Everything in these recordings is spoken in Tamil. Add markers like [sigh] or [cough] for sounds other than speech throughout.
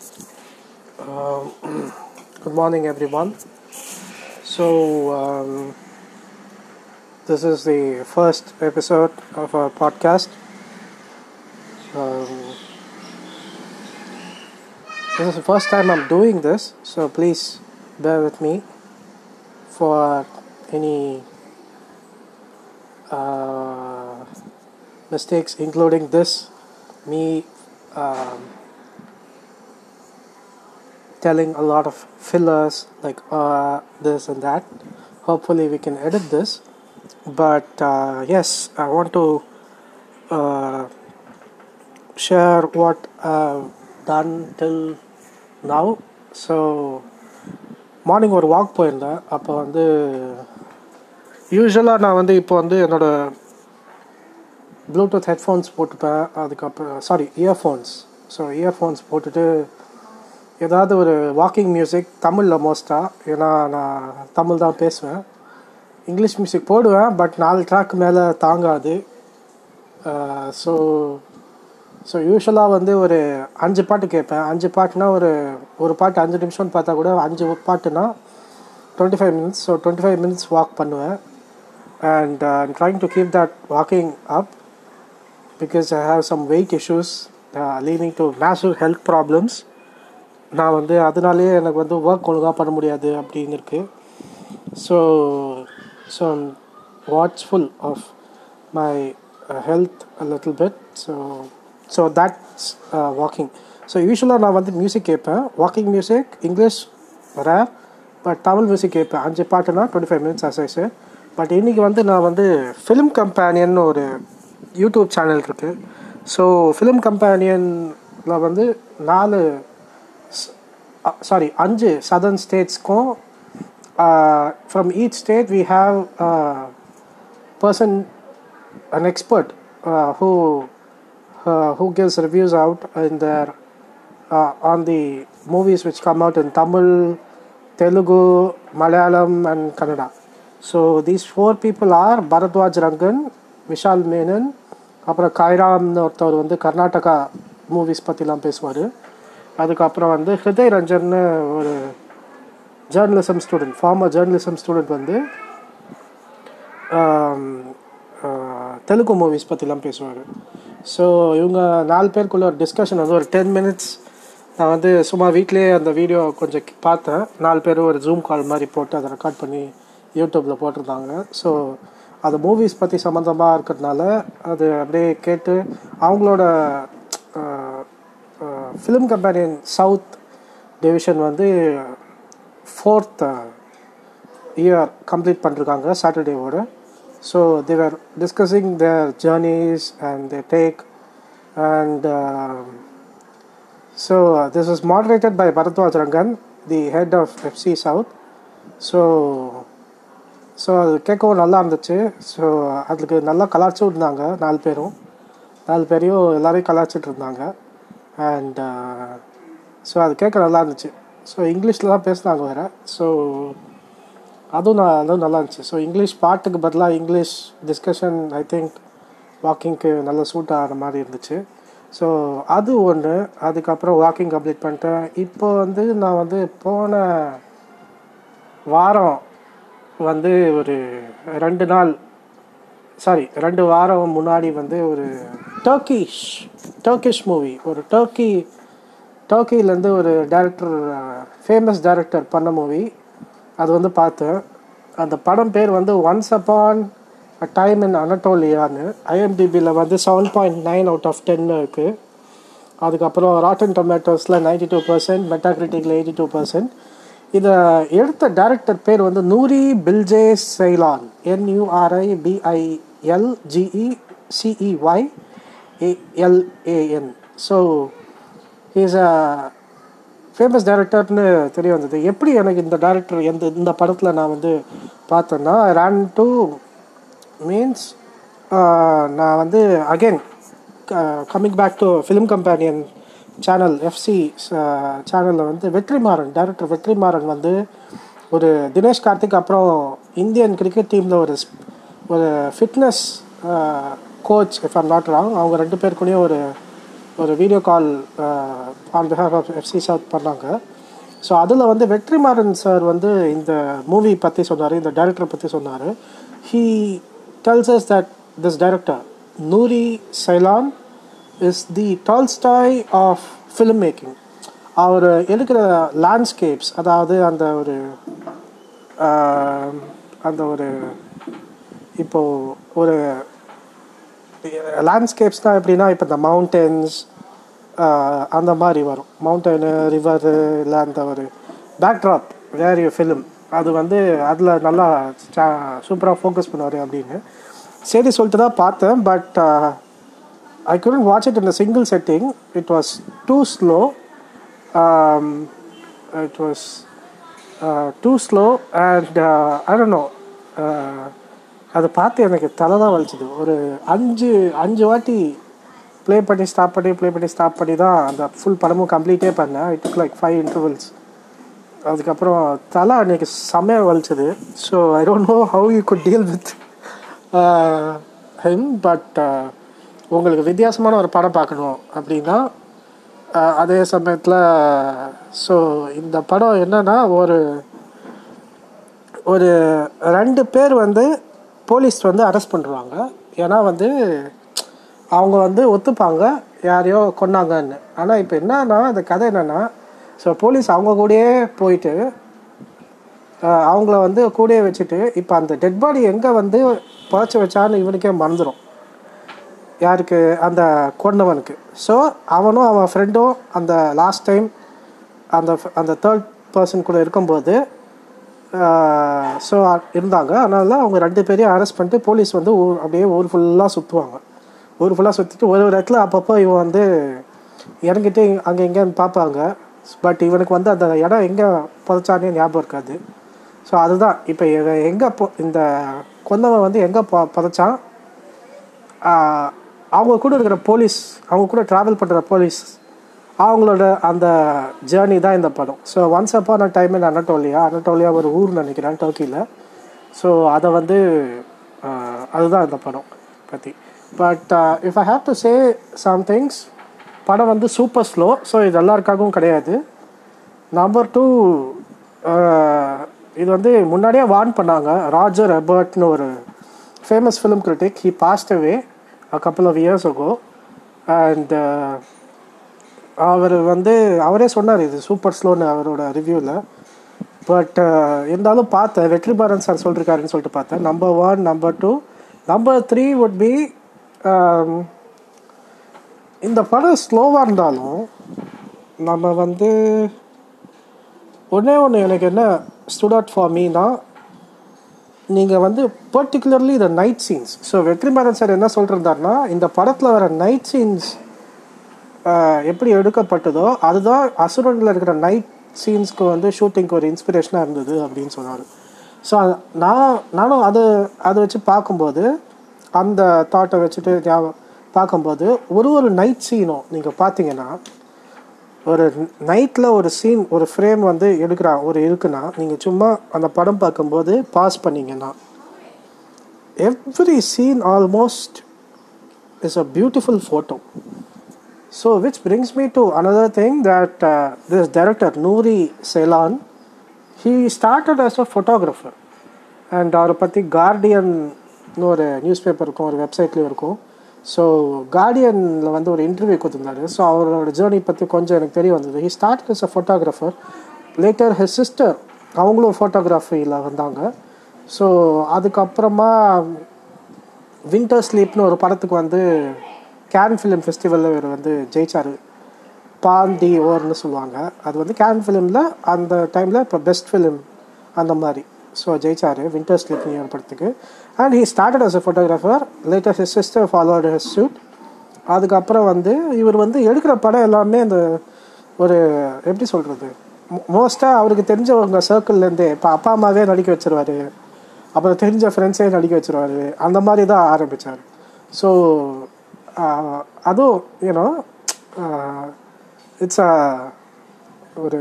Um, [clears throat] good morning, everyone. So, um, this is the first episode of our podcast. Um, this is the first time I'm doing this, so please bear with me for any uh, mistakes, including this me um, telling a lot of fillers like uh, this and that. Hopefully, we can edit this. But uh, yes, I want to uh, share what I've done till now. So, morning ஒரு வாக் போயிருந்தேன் அப்போ வந்து யூஸ்வலாக நான் வந்து இப்போ வந்து என்னோடய ப்ளூடூத் ஹெட்ஃபோன்ஸ் போட்டுப்பேன் அதுக்கப்புறம் சாரி இயர்ஃபோன்ஸ் ஸோ இயர்ஃபோன்ஸ் போட்டுட்டு ஏதாவது ஒரு வாக்கிங் மியூசிக் தமிழில் மோஸ்ட்டாக ஏன்னா நான் தமிழ் தான் பேசுவேன். இங்கிலீஷ் மியூசிக் போடுவேன் பட் நாலு ட்ராக் மேலே தாங்காது. ஸோ ஸோ யூஸ்வலாக வந்து ஒரு அஞ்சு பாட்டு கேட்பேன். அஞ்சு பாட்டுனா ஒரு ஒரு பாட்டு அஞ்சு நிமிஷம்னு பார்த்தா கூட அஞ்சு பாட்டுனா twenty five minutes so twenty five minutes walk பண்ணுவேன் and I'm trying to keep that walking up because I have some weight issues leading to massive health problems நான் வந்து அதனாலேயே எனக்கு வந்து ஒர்க் ஒழுங்காக பண்ண முடியாது அப்படின்னு இருக்குது so so watchful of my health little bit so so that's walking so யூஸ்வலாக நான் வந்து மியூசிக் கேட்பேன். Walking music English rare but Tamil music கேட்பேன். அஞ்சு பாட்டுனா டுவெண்ட்டி ஃபைவ் மினிட்ஸ் அசைஸு பட் இன்றைக்கி வந்து நான் வந்து ஃபிலிம் கம்பேனியன் ஒரு யூடியூப் சேனல் இருக்குது ஸோ ஃபிலிம் கம்பேனியனில் வந்து நாலு சாரி அஞ்சு southern ஸ்டேட்ஸ்க்கும் from each state we have person an expert who who gives reviews out in Dhar on the movies which come out in Tamil Telugu Malayalam and Kannada so these four people are Bharadwaj Rangan Vishal Menon அப்புறம் காய்ராம்னு ஒருத்தவர் வந்து கர்நாடகா மூவிஸ் பற்றிலாம் பேசுவார் அதுக்கப்புறம் வந்து ஹிருதய் ரஞ்சன்னு ஒரு journalism student former journalism student வந்து தெலுங்கு மூவிஸ் பற்றிலாம் பேசுவார். ஸோ இவங்க நாலு பேருக்குள்ள ஒரு டிஸ்கஷன் வந்து ஒரு டென் மினிட்ஸ் நான் வந்து சும்மா வீட்லேயே அந்த வீடியோ கொஞ்சம் பார்த்தேன். நாலு பேர் ஒரு ஜூம் கால் மாதிரி போட்டு அதை ரெக்கார்ட் பண்ணி யூடியூப்பில் போட்டிருந்தாங்க. ஸோ அது மூவிஸ் பற்றி சம்மந்தமாக இருக்கிறதுனால அது அப்படியே கேட்டு அவங்களோட ஃபிலிம் கம்பெனியன் சவுத் டிவிஷன் வந்து ஃபோர்த் இயர் கம்ப்ளீட் பண்ணிருக்காங்க சாட்டர்டேவோட so they discussing their journeys and they take and so this is moderated by Bharadwaj Rangan the head of FC south so so அது கேட்கவும் நல்லா இருந்துச்சு. ஸோ அதுக்கு நல்லா கலாச்சும் இருந்தாங்க நாலு பேரும். நாலு பேரையும் எல்லோரையும் கலாச்சிட்டு இருந்தாங்க. அண்ட் ஸோ uh, அது கேட்க நல்லா இருந்துச்சு. ஸோ இங்கிலீஷில் தான் பேசினாங்க வேறு. ஸோ அதுவும் நான் அதுவும் நல்லா இருந்துச்சு. ஸோ இங்கிலீஷ் பாட்டுக்கு பதிலாக இங்கிலீஷ் டிஸ்கஷன் ஐ திங்க் வாக்கிங்க்கு நல்ல சூட் ஆகிற மாதிரி இருந்துச்சு. ஸோ அது ஒன்று அதுக்கப்புறம் வாக்கிங் கம்ப்ளீட் பண்ணிட்டேன். இப்போ வந்து நான் வந்து போன வாரம் வந்து ஒரு ரெண்டு நாள் சாரி ரெண்டு வாரம் முன்னாடி வந்து ஒரு டர்க்கிஷ் டர்க்கிஷ் மூவி ஒரு டர்க்கி டர்க்கிலேருந்து ஒரு டேரக்டர் ஃபேமஸ் டேரக்டர் பண்ண மூவி அது வந்து பார்த்தேன். அந்த படம் பேர் வந்து once upon a time in அனட்டோலியான்னு ஐஎம்டிபியில் வந்து seven point nine out of டென்னு இருக்குது அதுக்கப்புறம் ராட்டன் டொமேட்டோஸில் நைன்டி டூ பர்சன்ட் மெட்டாக்ரிட்டிக்கில் எயிட்டி டூ பர்சன்ட் இதை எடுத்த டேரக்டர் பேர் வந்து Nuri Bilge Ceylan N U R I B I L G E C E Y A L A N so is a famous டேரக்டர்னு தெரிய வந்தது. எப்படி எனக்கு இந்த டேரக்டர் எந்த இந்த படத்தில் நான் வந்து பார்த்தேன்னா ரேன் டு மீன்ஸ் நான் வந்து again coming back to film companion channel FC சேனலில் வந்து வெற்றிமாறன் டேரக்டர் வெற்றிமாறன் வந்து ஒரு தினேஷ் கார்த்திக் அப்புறம் இந்தியன் கிரிக்கெட் டீமில் ஒரு ஒரு fitness coach if are not wrong அவங்க ரெண்டு பேருக்குள்ளேயும் ஒரு ஒரு video call on behalf of FC South பண்ணாங்க. ஸோ அதில் வந்து வெற்றிமாறன் சார் வந்து இந்த மூவி பற்றி சொன்னார் இந்த டைரக்டர் பற்றி சொன்னார். He tells us that this director Nuri Ceylan is the Tolstoy of film making அவர் எடுக்கிற லேண்ட்ஸ்கேப்ஸ் அதாவது அந்த ஒரு அந்த ஒரு இப்போது ஒரு லேண்ட்ஸ்கேப்ஸ்னால் எப்படின்னா இப்போ இந்த மவுண்டன்ஸ் அந்த மாதிரி வரும். மவுண்டனு ரிவரு இல்லை அந்த ஒரு பேக்ட்ராப் வேர் யூ ஃபிலிம் அது வந்து அதில் நல்லா சூப்பராக ஃபோக்கஸ் பண்ணுவார் அப்படின்னு. சரி சொல்லிட்டு தான் பார்த்தேன் but I couldn't watch it in a single setting it was too slow it was too slow and I don't know அதை பார்த்து எனக்கு தலை தான் வலிச்சுது. ஒரு அஞ்சு அஞ்சு வாட்டி ப்ளே பண்ணி ஸ்டாப் பண்ணி ப்ளே பண்ணி ஸ்டாப் பண்ணி தான் அந்த ஃபுல் படமும் கம்ப்ளீட்டே பண்ணேன். It took like five intervals அதுக்கப்புறம் தலை அன்னைக்கு செம்மையாக வலிச்சது. So I don't know how you could deal with him but உங்களுக்கு வித்தியாசமான ஒரு படம் பார்க்கணும் அப்படின்னா uh, அதே சமயத்தில் ஸோ இந்த படம் என்னென்னா ஒரு ஒரு ரெண்டு பேர் வந்து போலீஸ் வந்து அரெஸ்ட் பண்ணுறாங்க ஏன்னா வந்து அவங்க வந்து ஒத்துப்பாங்க. யாரையோ கொன்னாங்கன்னு. ஆனால் இப்போ என்னன்னா அந்த கதை என்னென்னா ஸோ போலீஸ் அவங்க கூடயே போயிட்டு அவங்கள வந்து கூடயே வச்சுட்டு இப்போ அந்த டெட் பாடி எங்கே வந்து புதைச்சி வச்சான்னு இவனுக்கே மறந்துடும் யாருக்கு? அந்த கொண்டவனுக்கு ஸோ அவனும் அவன் ஃப்ரெண்டும் அந்த லாஸ்ட் டைம் அந்த அந்த தேர்ட் பர்சன் கூட இருக்கும்போது ஸோ இருந்தாங்க. அதனால அவங்க ரெண்டு பேரையும் அரெஸ்ட் பண்ணிட்டு போலீஸ் வந்து ஊர் அப்படியே ஊர் ஃபுல்லாக சுற்றுவாங்க ஊர் ஃபுல்லாக சுற்றிட்டு ஒரு ஒரு இடத்துல அப்பப்போ இவன் வந்து இறங்கிட்டு அங்கே எங்கேன்னு பார்ப்பாங்க. பட் இவனுக்கு வந்து அந்த இடம் எங்கே புதைச்சானே ஞாபகம் இருக்காது. ஸோ அதுதான். இப்போ இவன் எங்கே போ இந்த கொந்தவன் வந்து எங்கே பொ புதைச்சான்? அவங்க கூட இருக்கிற போலீஸ் அவங்க கூட ட்ராவல் பண்ணுற போலீஸ் அவங்களோட அந்த ஜேர்னி தான் இந்த படம். So once upon a time in Anatolia Anatolia ஒரு ஊர் நினைக்கிறேன் டர்க்கியில் ஸோ அதை வந்து அதுதான் இந்த படம் பற்றி but if I have to say some things படம் வந்து சூப்பர் ஸ்லோ ஸோ இது எல்லாருக்காகவும் கிடையாது. நம்பர் டூ இது வந்து முன்னாடியே வார்ன் பண்ணாங்க ராஜர் எபர்ட்னு ஒரு famous film critic he passed away a couple of years ago and அவர் வந்து அவரே சொன்னார் இது சூப்பர் ஸ்லோன்னு அவரோட ரிவ்யூவில் பட் uh, இருந்தாலும் பார்த்தேன். வெற்றிமாறன் சார் சொல்லிருக்காருன்னு சொல்லிட்டு பார்த்தேன். Number one number two number three would be இந்த படம் ஸ்லோவாக இருந்தாலும் நம்ம வந்து ஒன்றே ஒன்று எனக்கு என்ன ஸ்டூடட் ஃபார் மீனா நீங்கள் வந்து பர்டிகுலர்லி இந்த night scenes so Vetrimaaran sir என்ன சொல்லிருந்தாருன்னா இந்த படத்தில் வர நைட் சீன்ஸ் எப்படி எடுக்கப்பட்டதோ அதுதான் அசுரனில் இருக்கிற நைட் சீன்ஸ்க்கு வந்து ஷூட்டிங்க்கு ஒரு இன்ஸ்பிரேஷனாக இருந்தது அப்படின்னு சொன்னார். ஸோ நான் நானும் அது அதை வச்சு பார்க்கும்போது அந்த தாட்டை வச்சுட்டு ஞாபகம் பார்க்கும்போது ஒரு ஒரு நைட் சீனும் நீங்கள் பார்த்தீங்கன்னா ஒரு நைட்டில் ஒரு சீன் ஒரு ஃப்ரேம் வந்து எடுக்கிறா ஒரு இருக்குன்னா நீங்கள் சும்மா அந்த படம் பார்க்கும்போது பாஸ் பண்ணிங்கன்னா every scene almost is a beautiful photo so which brings me to another thing that this director Nuri Ceylan he started as a photographer and அவரை பற்றி கார்டியன் ஒரு நியூஸ் பேப்பர் இருக்கும் ஒரு வெப்சைட்லேயும் இருக்கும். ஸோ கார்டியனில் வந்து ஒரு இன்டர்வியூ கொடுத்துருந்தாரு. ஸோ அவரோட ஜேர்னி பற்றி கொஞ்சம் எனக்கு தெரிய வந்தது. He start as a photographer later his sister அவங்களும் ஃபோட்டோகிராஃபியில் வந்தாங்க. ஸோ அதுக்கப்புறமா வின்டர் ஸ்லீப்னு ஒரு படத்துக்கு வந்து கேன் ஃபிலிம் ஃபெஸ்டிவலில் இவர் வந்து ஜெயிச்சார். பாண்டி ஓர்னு சொல்லுவாங்க. அது வந்து கேன் ஃபிலிமில் அந்த டைமில் இப்போ பெஸ்ட் ஃபிலிம் அந்த மாதிரி. ஸோ ஜெயிச்சார் வின்டர் ஸ்லீப் நியூ படத்துக்கு and he started as a photographer later his sister followed his suit அதுக்கப்புறம் வந்து இவர் வந்து எடுக்கிற படம் எல்லாமே அந்த ஒரு எப்படி சொல்கிறது மோஸ்ட்டாக அவருக்கு தெரிஞ்சவங்க சர்க்கிள்லேருந்தே இப்போ அப்பா அம்மாவே நடிக்க வச்சிருவாரு. அப்புறம் தெரிஞ்ச ஃப்ரெண்ட்ஸே நடிக்க வச்சிருவாரு. அந்த மாதிரி தான் ஆரம்பித்தார் ஸோ அதுவும் ஏன்னா இட்ஸ் அ ஒரு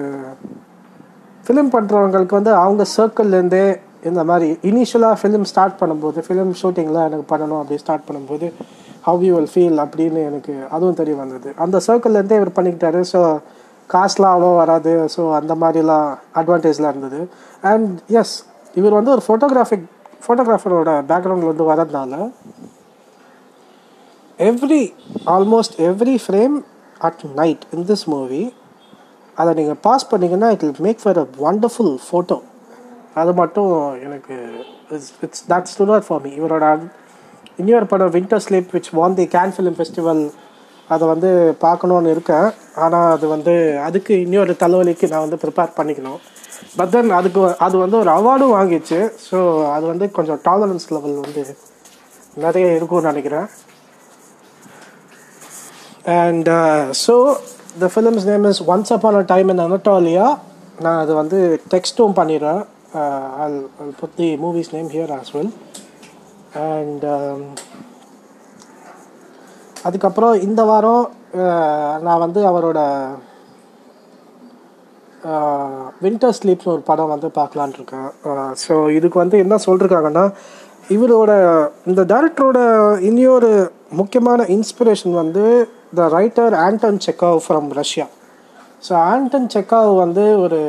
ஃபிலிம் பண்ணுறவங்களுக்கு வந்து அவங்க சர்க்கிள்லேருந்தே இந்த மாதிரி இனிஷியலாக ஃபிலிம் ஸ்டார்ட் பண்ணும்போது ஃபிலிம் ஷூட்டிங்லாம் எனக்கு பண்ணணும் அப்படி ஸ்டார்ட் பண்ணும்போது ஹவ் யூ வில் ஃபீல் அப்படின்னு எனக்கு அதுவும் தெரிய வந்தது. அந்த சர்க்கிள்லேருந்தே இவர் பண்ணிக்கிட்டாரு. ஸோ காசுலாம் அவ்வளோ வராது. ஸோ அந்த மாதிரிலாம் அட்வான்டேஜ்லாம் இருந்தது. அண்ட் எஸ் இவர் வந்து ஒரு ஃபோட்டோகிராஃபிக் ஃபோட்டோகிராஃபரோட பேக்ரவுண்ட்லேருந்து வரதுனால every almost every frame at night in this movie அதை நீங்கள் பாஸ் பண்ணிங்கன்னா it will make for a wonderful photo அது மட்டும் எனக்கு it's it's that's too not for me இவரோட இன்னொரு படம் winter sleep which won the Cannes film festival அதை வந்து பார்க்கணுன்னு இருக்கேன். ஆனால் அது வந்து அதுக்கு இன்னொரு தலைவலிக்கு நான் வந்து ப்ரிப்பேர் பண்ணிக்கணும். பட் தென் அதுக்கு அது வந்து ஒரு அவார்டும் வாங்கிச்சு. ஸோ அது வந்து கொஞ்சம் டாலரன்ஸ் லெவல் வந்து நிறைய இருக்கும்னு நினைக்கிறேன். And so the film's name is once upon a time in Anatolia நான் அது வந்து டெக்ஸ்ட்டும் பண்ணிடுறேன். I'll put the movie's name here as well and அதுக்கப்புறம் இந்த வாரம் uh, நான் வந்து அவரோட uh, வின்டர் ஸ்லீப்னு ஒரு படம் வந்து பார்க்கலான் இருக்கேன். Uh, ஸோ இதுக்கு வந்து என்ன சொல்லிருக்காங்கன்னா இவரோட இந்த டேரக்டரோட இன்னொரு முக்கியமான இன்ஸ்பிரேஷன் வந்து the writer Anton Chekhov from Russia so Anton Chekhov வந்து ஒரு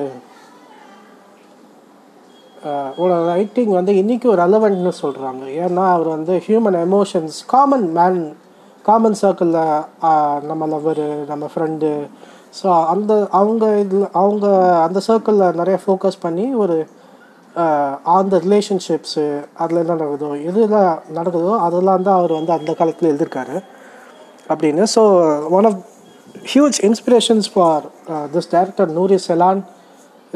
uh, ஒரு ரைட்டிங் வந்து இன்றைக்கி ஒரு ரெலவெண்ட்னு சொல்கிறாங்க ஏன்னா அவர் வந்து human emotions common man common சர்க்கிளில் நம்ம லவர் நம்ம ஃப்ரெண்டு ஸோ அந்த அவங்க இதில் அவங்க அந்த சர்க்கிளில் நிறைய ஃபோக்கஸ் பண்ணி ஒரு அந்த ரிலேஷன்ஷிப்ஸு அதில் என்ன நடக்குதோ எதுலாம் நடக்குதோ அதெல்லாம் தான் அவர் வந்து அந்த காலத்தில் எழுதியிருக்காரு. அப்படின்னு. So one of huge inspirations for this director Nuri Ceylan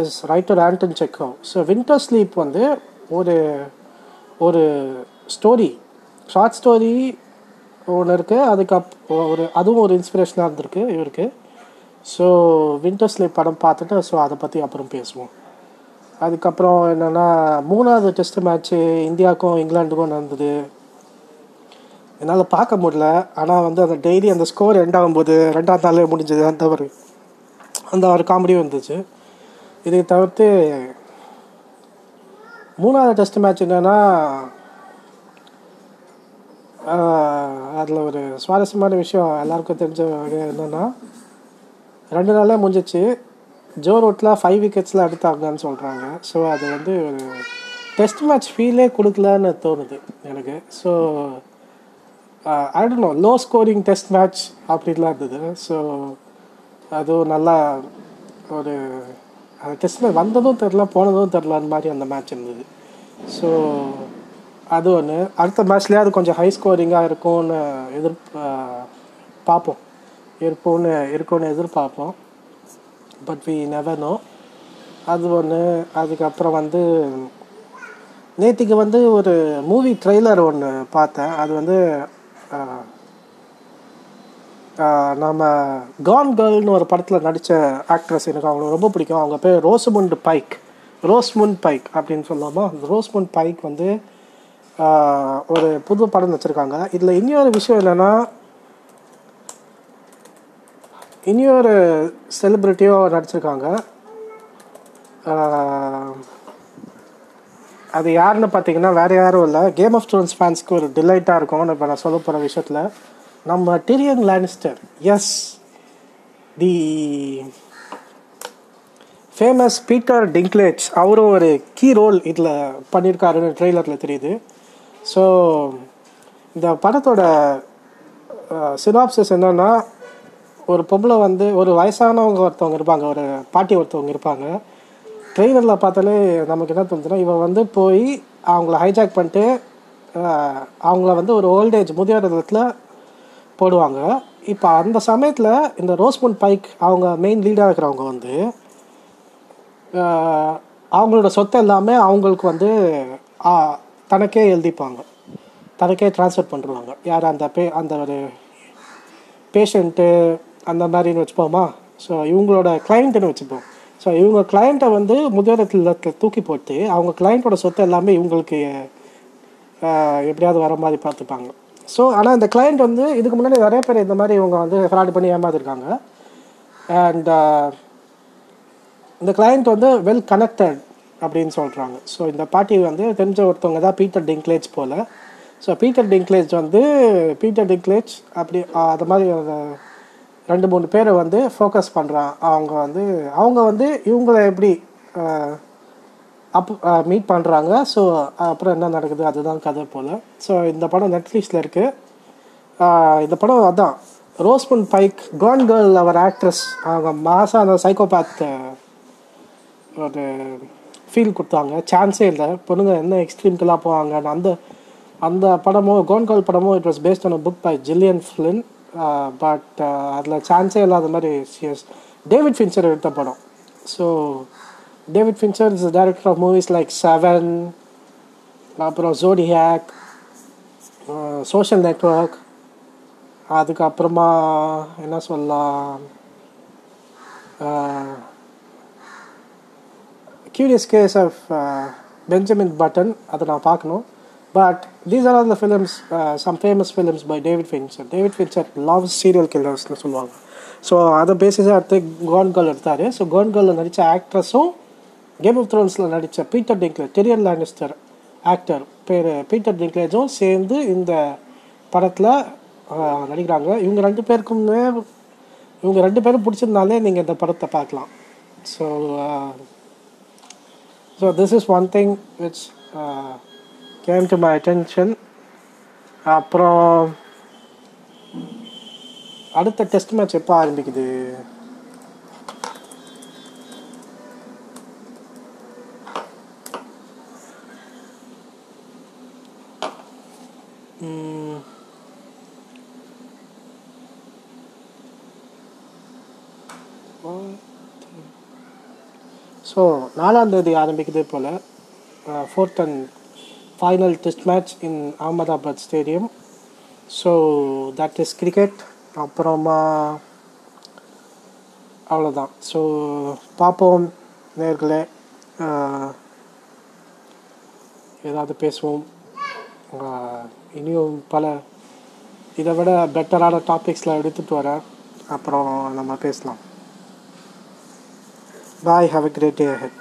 is writer Anton Chekhov so Winter Sleep வந்து ஒரு ஒரு ஸ்டோரி ஷார்ட் ஸ்டோரி ஒன்று இருக்குது அதுக்கப் ஒரு அதுவும் ஒரு இன்ஸ்பிரேஷனாக இருந்திருக்கு இவருக்கு. ஸோ வின்டர் ஸ்லீப் படம் பார்த்துட்டு ஸோ அதை பற்றி அப்புறம் பேசுவோம். அதுக்கப்புறம் என்னென்னா மூணாவது டெஸ்ட் மேட்ச்சு இந்தியாவுக்கும் இங்கிலாண்டுக்கும் நடந்தது. என்னால் பார்க்க முடியல. ஆனால் வந்து அந்த டெய்லி அந்த ஸ்கோர் எண்ட் ஆகும்போது ரெண்டாவது நாளே முடிஞ்சது. அந்த ஒரு அந்த ஒரு காமெடியும் இருந்துச்சு இதை தவிர்த்து மூணாவது டெஸ்ட் மேட்ச் என்னென்னா அதில் ஒரு சுவாரஸ்யமான விஷயம் எல்லாருக்கும் தெரிஞ்ச என்னென்னா ரெண்டு நாளே முடிஞ்சிச்சு. ஜோ ரூட்டில் ஃபைவ் விக்கெட்ஸில் எடுத்தாங்கன்னு சொல்கிறாங்க ஸோ அது வந்து ஒரு டெஸ்ட் மேட்ச் ஃபீலே கொடுக்கலன்னு தோணுது எனக்கு. So I don't know low scoring test match அப்படின்லாம் இருந்தது. ஸோ அதுவும் நல்லா ஒரு அந்த டெஸ்ட் மேட்ச் வந்ததும் தெரில போனதும் தெரில அந்த மாதிரி அந்த மேட்ச் இருந்தது. ஸோ அது ஒன்று அடுத்த மேட்ச்லேயே அது கொஞ்சம் ஹை ஸ்கோரிங்காக இருக்கும்னு எதிர் பார்ப்போம். இருப்போம்னு இருக்கும்னு எதிர்பார்ப்போம். பட் வி நெவர் நோ அது ஒன்று அதுக்கப்புறம் வந்து நேற்றுக்கு வந்து ஒரு மூவி ட்ரெய்லர் ஒன்று பார்த்தேன். அது வந்து நம்ம கான் கேர்ள்னு ஒரு படத்தில் நடித்த ஆக்ட்ரஸ் எனக்கு அவங்கள ரொம்ப பிடிக்கும். அவங்க பேர் ரோஸ்முண்ட் பைக் ரோஸ்முண்ட் பைக் அப்படின்னு சொல்லாமா அந்த ரோஸ்முண்ட் பைக் வந்து ஒரு புது படம் வச்சுருக்காங்க. இதில் இன்னொரு விஷயம் என்னென்னா இனியொரு செலிப்ரிட்டியோ நடிச்சிருக்காங்க. அது யாருன்னு பார்த்தீங்கன்னா வேறு யாரும் இல்லை. கேம் ஆஃப் ஸ்டோன்ஸ் ஃபேன்ஸ்க்கு ஒரு டிலைட்டாக இருக்கும்னு இப்போ நான் சொல்ல போகிற விஷயத்தில் நம்ம Tyrion Lannister as the famous Peter Dinklage அவரும் ஒரு கீ ரோல் இதில் பண்ணியிருக்காருன்னு ட்ரெய்லரில் தெரியுது. ஸோ இந்த படத்தோட சினாப்சஸ் என்னென்னா ஒரு பொம்பளை வந்து ஒரு வயசானவங்க ஒருத்தவங்க இருப்பாங்க ஒரு பாட்டி ஒருத்தவங்க இருப்பாங்க. ட்ரெய்லரில் பார்த்தாலே நமக்கு என்ன தோணுதுன்னா இவன் வந்து போய் அவங்கள ஹைஜாக் பண்ணிட்டு அவங்கள வந்து ஒரு ஓல்டேஜ் முதியோர் இடத்துல போடுவாங்க. இப்போ அந்த சமயத்தில் இந்த ரோஸ்மோன் பைக் அவங்க மெயின் லீடாக இருக்கிறவங்க வந்து அவங்களோட சொத்தை எல்லாமே அவங்களுக்கு வந்து தனக்கே எழுதிப்பாங்க. தனக்கே ட்ரான்ஸ்ஃபர் பண்ணிடுவாங்க யார் அந்த பே அந்த ஒரு பேஷண்ட்டு அந்த மாதிரின்னு வச்சுப்போமா? ஸோ இவங்களோட கிளைண்ட்டுன்னு வச்சுப்போம். ஸோ இவங்க கிளைண்ட்டை வந்து முதியோரத்தில் தூக்கி போட்டு அவங்க கிளையண்ட்டோட சொத்து எல்லாமே இவங்களுக்கு எப்படியாவது வர மாதிரி பார்த்துப்பாங்க. ஸோ ஆனால் இந்த கிளையண்ட் வந்து இதுக்கு முன்னாடி நிறைய பேர் இந்த மாதிரி இவங்க வந்து ஃப்ராட் பண்ணி ஏமாந்துருக்காங்க அண்ட் இந்த கிளைண்ட் வந்து வெல் கனெக்டட் அப்படின்னு சொல்கிறாங்க ஸோ இந்த பாட்டி வந்து தெரிஞ்ச ஒருத்தவங்க தான் பீட்டர் டிங்க்லேஜ் போல். ஸோ பீட்டர் டிங்க்லேஜ் வந்து பீட்டர் டிங்க்லேஜ் அப்படி அது மாதிரி ரெண்டு மூணு பேரை வந்து ஃபோக்கஸ் பண்ணுறான் அவங்க வந்து அவங்க வந்து இவங்களை எப்படி அப் மீட் பண்ணுறாங்க ஸோ அப்புறம் என்ன நடக்குது? அதுதான் கதை போல். ஸோ இந்த படம் நெட்ஃப்ளிக்ஸில் இருக்குது இந்த படம் அதான். ரோஸ்மன் பைக் கான் கேர்ள் அவர் ஆக்ட்ரஸ் அவங்க மாசான சைக்கோபேத் ஒரு ஃபீல் கொடுத்தாங்க. சான்ஸே இல்லை. பொண்ணுங்க என்ன எக்ஸ்ட்ரீம்க்கெல்லாம் போவாங்க அந்த அந்த படமும் கோன் கால் படமும் it was based on book by Gillian Flynn but அதில் சான்ஸே இல்லாத மாதிரி சிஎஸ் டேவிட் ஃபின்சர் எடுத்த படம். So David Fincher is director of movies like seven அப்புறம் ஜோடிஹேக் சோஷியல் நெட்ஒர்க் அதுக்கப்புறமா என்ன சொல்லலாம் curious case of Benjamin Button அதை நான் பார்க்கணும். But these are all the films some famous films by David Fincher David Fincher love serial கில்லர்ஸ்னு சொல்லுவாங்க. ஸோ அதை பேசிஸாக எடுத்து கோன் கேர்ள் எடுத்தார். ஸோ கோன் கேர்ளில் நடித்த ஆக்ட்ரஸும் கேம் ஆஃப் த்ரோன்ஸில் நடித்த Peter Dinklage Tyrion Lannister actor பேர் பீட்டர் டிங்க்லேஜும் சேர்ந்து இந்த படத்தில் நடிக்கிறாங்க. இவங்க ரெண்டு பேருக்குமே இவங்க ரெண்டு பேரும் பிடிச்சிருந்தாலே நீங்கள் இந்த படத்தை பார்க்கலாம். So so this is one thing which came to my attention அப்புறம் அடுத்த டெஸ்ட் மேட்ச் எப்போ ஆரம்பிக்குது? ஸோ நாலாம் தேதி ஆரம்பிக்குது போல் fourth and final test match in Ahmedabad stadium so that is cricket அப்புறமா அவ்வளோதான் ஸோ பார்ப்போம் நேர்களே. ஏதாவது பேசுவோம். இனியும் பல இதை விட பெட்டரான டாபிக்ஸில் எடுத்துகிட்டு வரேன். அப்புறம் நம்ம பேசலாம். Bye have a great day ahead